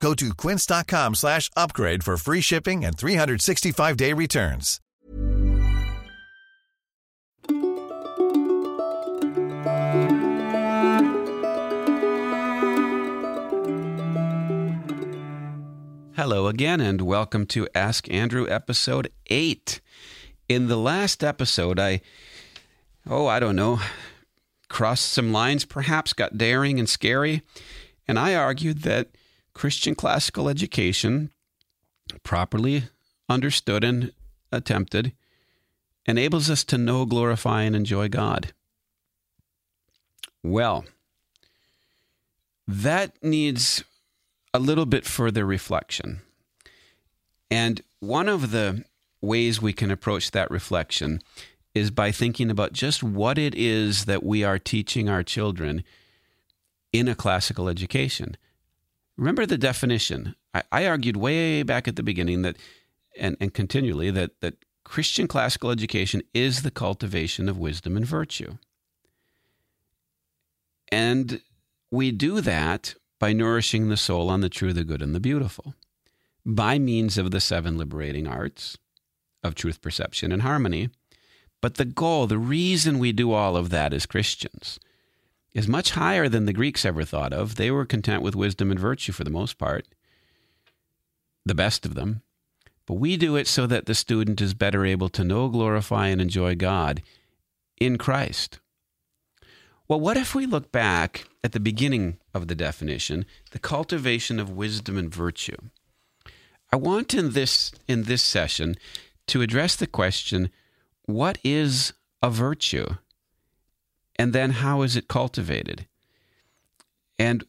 Go to quince.com slash upgrade for free shipping and 365-day returns. Hello again, and welcome to Ask Andrew episode 8. In the last episode, I, oh, I don't know, crossed some lines, perhaps got daring and scary, and I argued that Christian classical education, properly understood and attempted, enables us to know, glorify, and enjoy God. Well, that needs a little bit further reflection. And one of the ways we can approach that reflection is by thinking about just what it is that we are teaching our children in a classical education. Remember the definition. I, I argued way back at the beginning that, and, and continually, that, that Christian classical education is the cultivation of wisdom and virtue. And we do that by nourishing the soul on the true, the good, and the beautiful by means of the seven liberating arts of truth perception and harmony. But the goal, the reason we do all of that as Christians, is much higher than the Greeks ever thought of. They were content with wisdom and virtue for the most part, the best of them. But we do it so that the student is better able to know, glorify, and enjoy God in Christ. Well, what if we look back at the beginning of the definition, the cultivation of wisdom and virtue? I want in this in this session to address the question, what is a virtue? And then how is it cultivated? And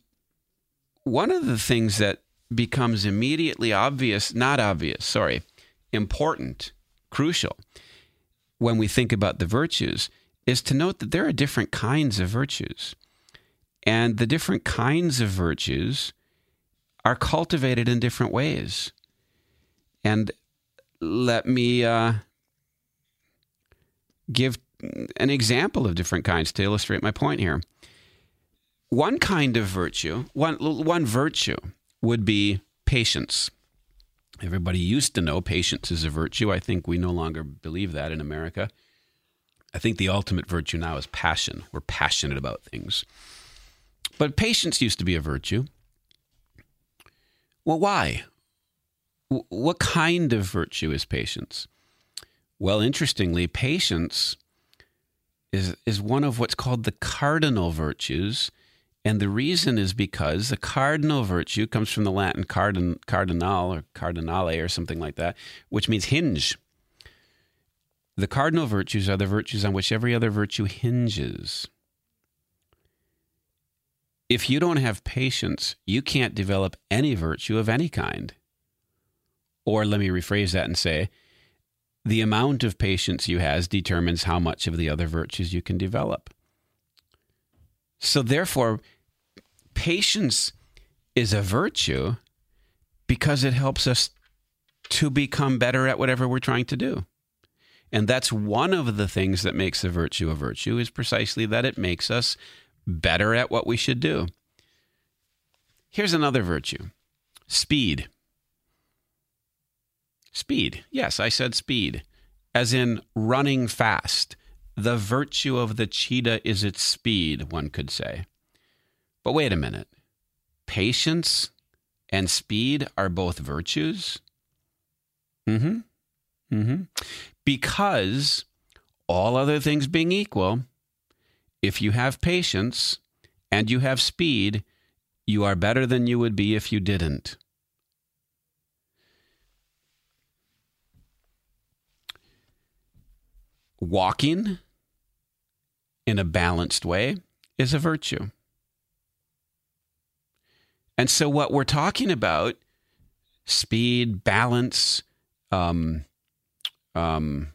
one of the things that becomes immediately obvious, not obvious, sorry, important, crucial, when we think about the virtues is to note that there are different kinds of virtues. And the different kinds of virtues are cultivated in different ways. And let me uh, give an example of different kinds to illustrate my point here. One kind of virtue, one, one virtue would be patience. Everybody used to know patience is a virtue. I think we no longer believe that in America. I think the ultimate virtue now is passion. We're passionate about things. But patience used to be a virtue. Well, why? What kind of virtue is patience? Well, interestingly, patience is, is one of what's called the cardinal virtues. And the reason is because the cardinal virtue comes from the Latin cardin, cardinal or cardinale or something like that, which means hinge. The cardinal virtues are the virtues on which every other virtue hinges. If you don't have patience, you can't develop any virtue of any kind. Or let me rephrase that and say, the amount of patience you has determines how much of the other virtues you can develop. So therefore, patience is a virtue because it helps us to become better at whatever we're trying to do. And that's one of the things that makes a virtue a virtue is precisely that it makes us better at what we should do. Here's another virtue speed. Speed. Yes, I said speed, as in running fast. The virtue of the cheetah is its speed, one could say. But wait a minute. Patience and speed are both virtues? Mm hmm. Mm hmm because all other things being equal, if you have patience and you have speed, you are better than you would be if you didn't. Walking in a balanced way is a virtue. And so, what we're talking about speed, balance, um, um,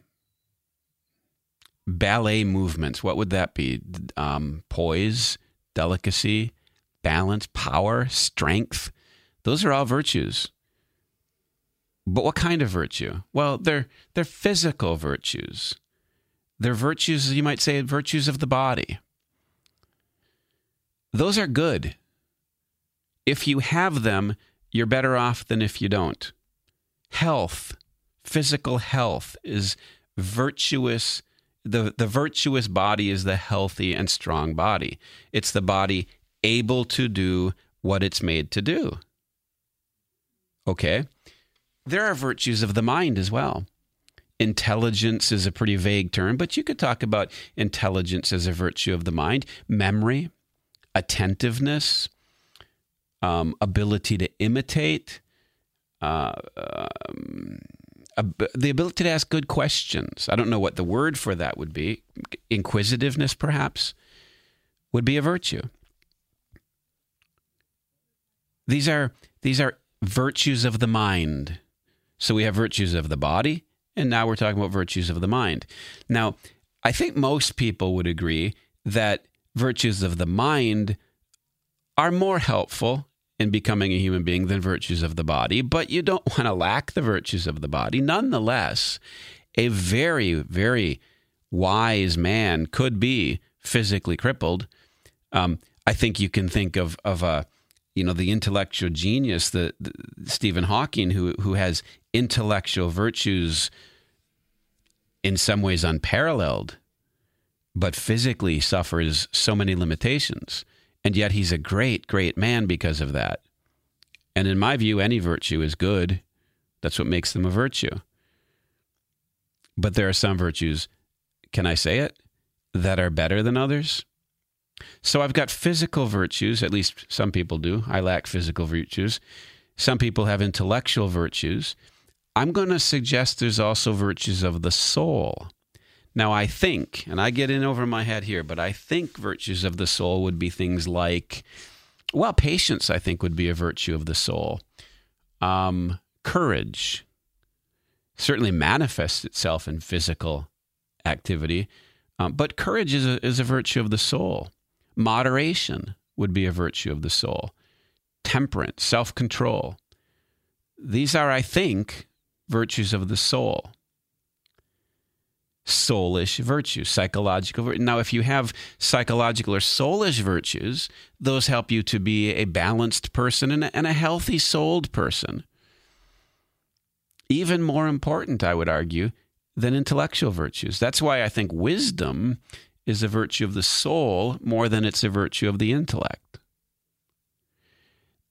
ballet movements. What would that be? Um, poise, delicacy, balance, power, strength. Those are all virtues. But what kind of virtue? Well, they're they're physical virtues. They're virtues, you might say, virtues of the body. Those are good. If you have them, you're better off than if you don't. Health, physical health, is virtuous. The, the virtuous body is the healthy and strong body. It's the body able to do what it's made to do. Okay? There are virtues of the mind as well. Intelligence is a pretty vague term, but you could talk about intelligence as a virtue of the mind. Memory, attentiveness, um, ability to imitate, uh, um, the ability to ask good questions. I don't know what the word for that would be. Inquisitiveness, perhaps, would be a virtue. These are these are virtues of the mind. So we have virtues of the body, and now we're talking about virtues of the mind. Now, I think most people would agree that virtues of the mind are more helpful in becoming a human being than virtues of the body, but you don't want to lack the virtues of the body. Nonetheless, a very, very wise man could be physically crippled. Um, I think you can think of of a you know the intellectual genius, the, the Stephen Hawking, who who has intellectual virtues in some ways unparalleled, but physically suffers so many limitations. And yet he's a great, great man because of that. And in my view, any virtue is good. That's what makes them a virtue. But there are some virtues, can I say it, that are better than others? So I've got physical virtues, at least some people do. I lack physical virtues. Some people have intellectual virtues. I'm going to suggest there's also virtues of the soul. Now, I think, and I get in over my head here, but I think virtues of the soul would be things like, well, patience, I think, would be a virtue of the soul. Um, courage certainly manifests itself in physical activity, um, but courage is a, is a virtue of the soul. Moderation would be a virtue of the soul. Temperance, self control. These are, I think, virtues of the soul soulish virtues, psychological. Now, if you have psychological or soulish virtues, those help you to be a balanced person and a, and a healthy souled person. Even more important, I would argue, than intellectual virtues. That's why I think wisdom is a virtue of the soul more than it's a virtue of the intellect.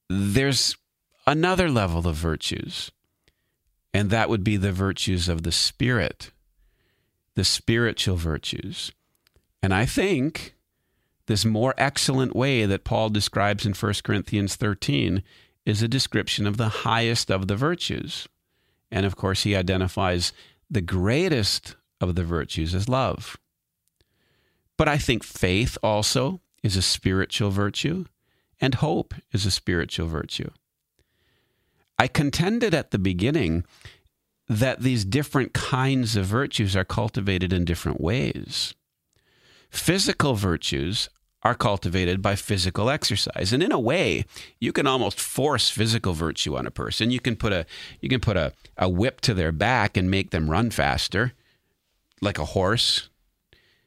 There's another level of virtues, and that would be the virtues of the spirit the spiritual virtues. And I think this more excellent way that Paul describes in 1 Corinthians 13 is a description of the highest of the virtues. And of course, he identifies the greatest of the virtues as love. But I think faith also is a spiritual virtue, and hope is a spiritual virtue. I contended at the beginning that these different kinds of virtues are cultivated in different ways. Physical virtues are cultivated by physical exercise. And in a way, you can almost force physical virtue on a person. You can put a you can put a, a whip to their back and make them run faster, like a horse.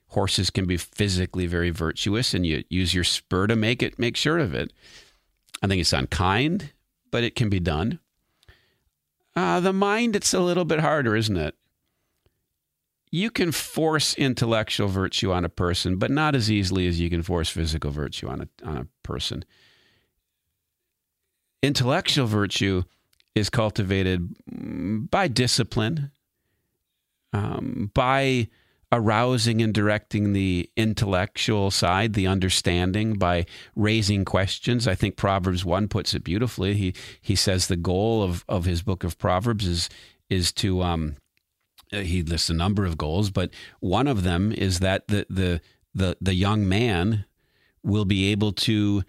Horses can be physically very virtuous, and you use your spur to make it make sure of it. I think it's unkind, but it can be done. Uh, the mind, it's a little bit harder, isn't it? You can force intellectual virtue on a person, but not as easily as you can force physical virtue on a, on a person. Intellectual virtue is cultivated by discipline, um, by arousing and directing the intellectual side, the understanding by raising questions. I think Proverbs 1 puts it beautifully. He he says the goal of, of his book of Proverbs is is to um uh, he lists a number of goals, but one of them is that the the the, the young man will be able to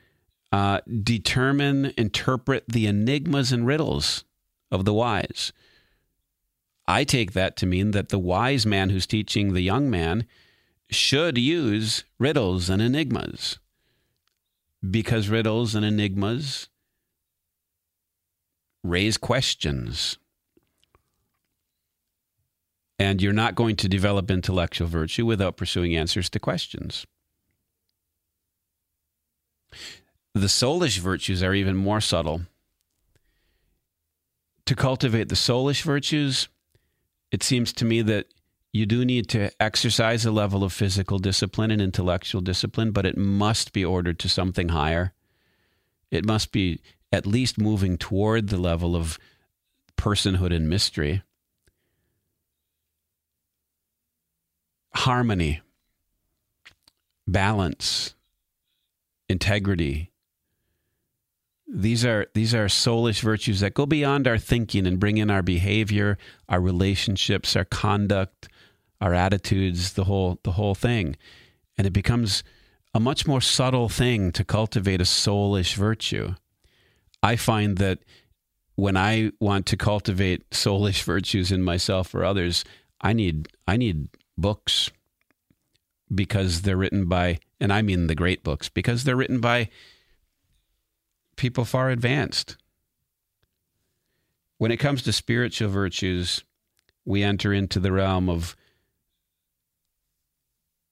uh, determine, interpret the enigmas and riddles of the wise. I take that to mean that the wise man who's teaching the young man should use riddles and enigmas because riddles and enigmas raise questions. And you're not going to develop intellectual virtue without pursuing answers to questions. The soulish virtues are even more subtle. To cultivate the soulish virtues, it seems to me that you do need to exercise a level of physical discipline and intellectual discipline, but it must be ordered to something higher. It must be at least moving toward the level of personhood and mystery. Harmony, balance, integrity. These are these are soulish virtues that go beyond our thinking and bring in our behavior, our relationships, our conduct, our attitudes, the whole the whole thing. And it becomes a much more subtle thing to cultivate a soulish virtue. I find that when I want to cultivate soulish virtues in myself or others, I need I need books because they're written by and I mean the great books because they're written by people far advanced. When it comes to spiritual virtues, we enter into the realm of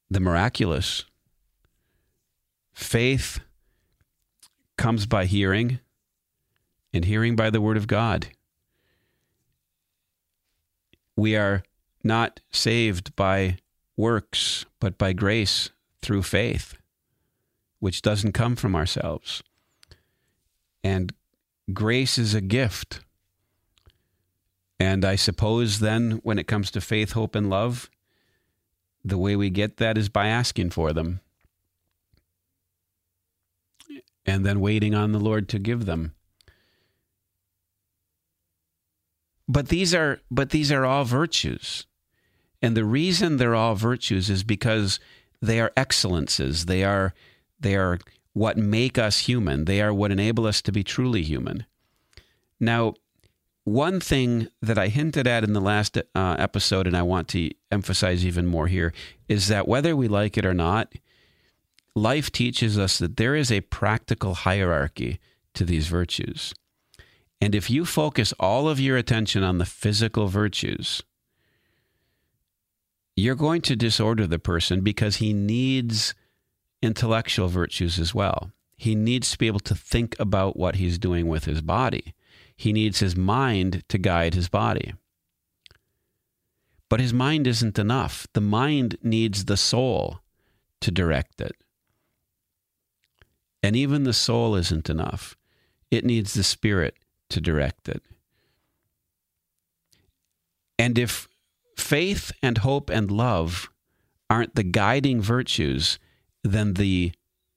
the miraculous. Faith comes by hearing, and hearing by the word of God. We are not saved by works, but by grace through faith, which doesn't come from ourselves. And grace is a gift. And I suppose then, when it comes to faith, hope, and love, the way we get that is by asking for them and then waiting on the Lord to give them. But these are but these are all virtues. And the reason they're all virtues is because they are excellences. They are they are what make us human. They are what enable us to be truly human. Now, one thing that I hinted at in the last uh, episode, and I want to emphasize even more here, is that whether we like it or not, life teaches us that there is a practical hierarchy to these virtues. And if you focus all of your attention on the physical virtues, you're going to disorder the person because he needs intellectual virtues as well. He needs to be able to think about what he's doing with his body. He needs his mind to guide his body. But his mind isn't enough. The mind needs the soul to direct it. And even the soul isn't enough. It needs the spirit to direct it. And if faith and hope and love aren't the guiding virtues, then the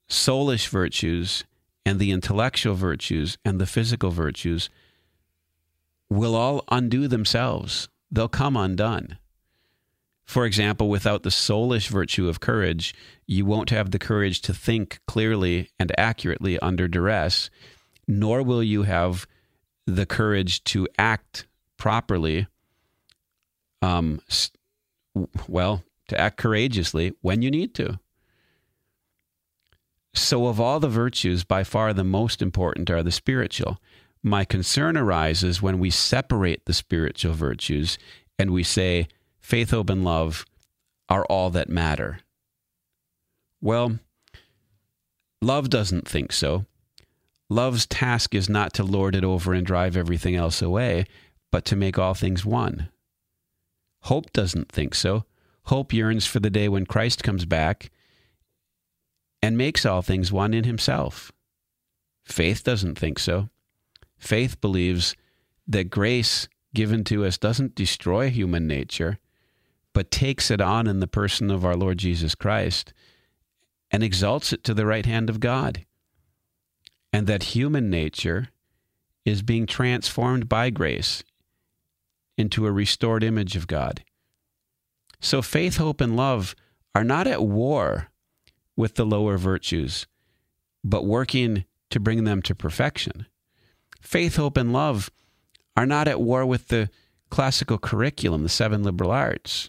soulish virtues and the intellectual virtues and the physical virtues will all undo themselves. They'll come undone. For example, without the soulish virtue of courage, you won't have the courage to think clearly and accurately under duress, nor will you have the courage to act properly. Um, well, to act courageously when you need to. So, of all the virtues, by far the most important are the spiritual. My concern arises when we separate the spiritual virtues and we say faith, hope, and love are all that matter. Well, love doesn't think so. Love's task is not to lord it over and drive everything else away, but to make all things one. Hope doesn't think so. Hope yearns for the day when Christ comes back and makes all things one in himself. Faith doesn't think so. Faith believes that grace given to us doesn't destroy human nature, but takes it on in the person of our Lord Jesus Christ and exalts it to the right hand of God. And that human nature is being transformed by grace into a restored image of God. So faith, hope, and love are not at war with the lower virtues, but working to bring them to perfection. Faith, hope, and love are not at war with the classical curriculum, the seven liberal arts,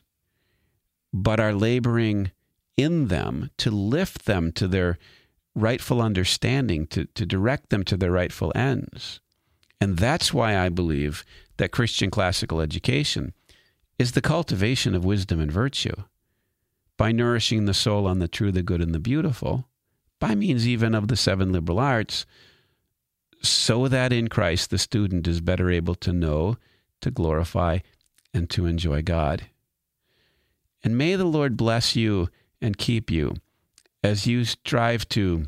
but are laboring in them to lift them to their rightful understanding, to, to direct them to their rightful ends. And that's why I believe that Christian classical education is the cultivation of wisdom and virtue. By nourishing the soul on the true, the good, and the beautiful, by means even of the seven liberal arts, so that in Christ the student is better able to know, to glorify, and to enjoy God. And may the Lord bless you and keep you as you strive to,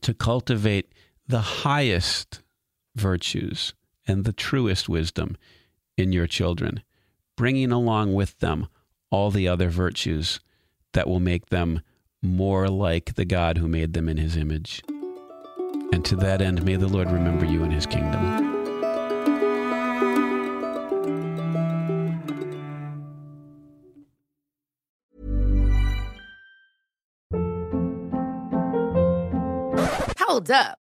to cultivate the highest virtues and the truest wisdom in your children, bringing along with them all the other virtues that will make them more like the God who made them in his image. And to that end, may the Lord remember you in his kingdom. Hold up.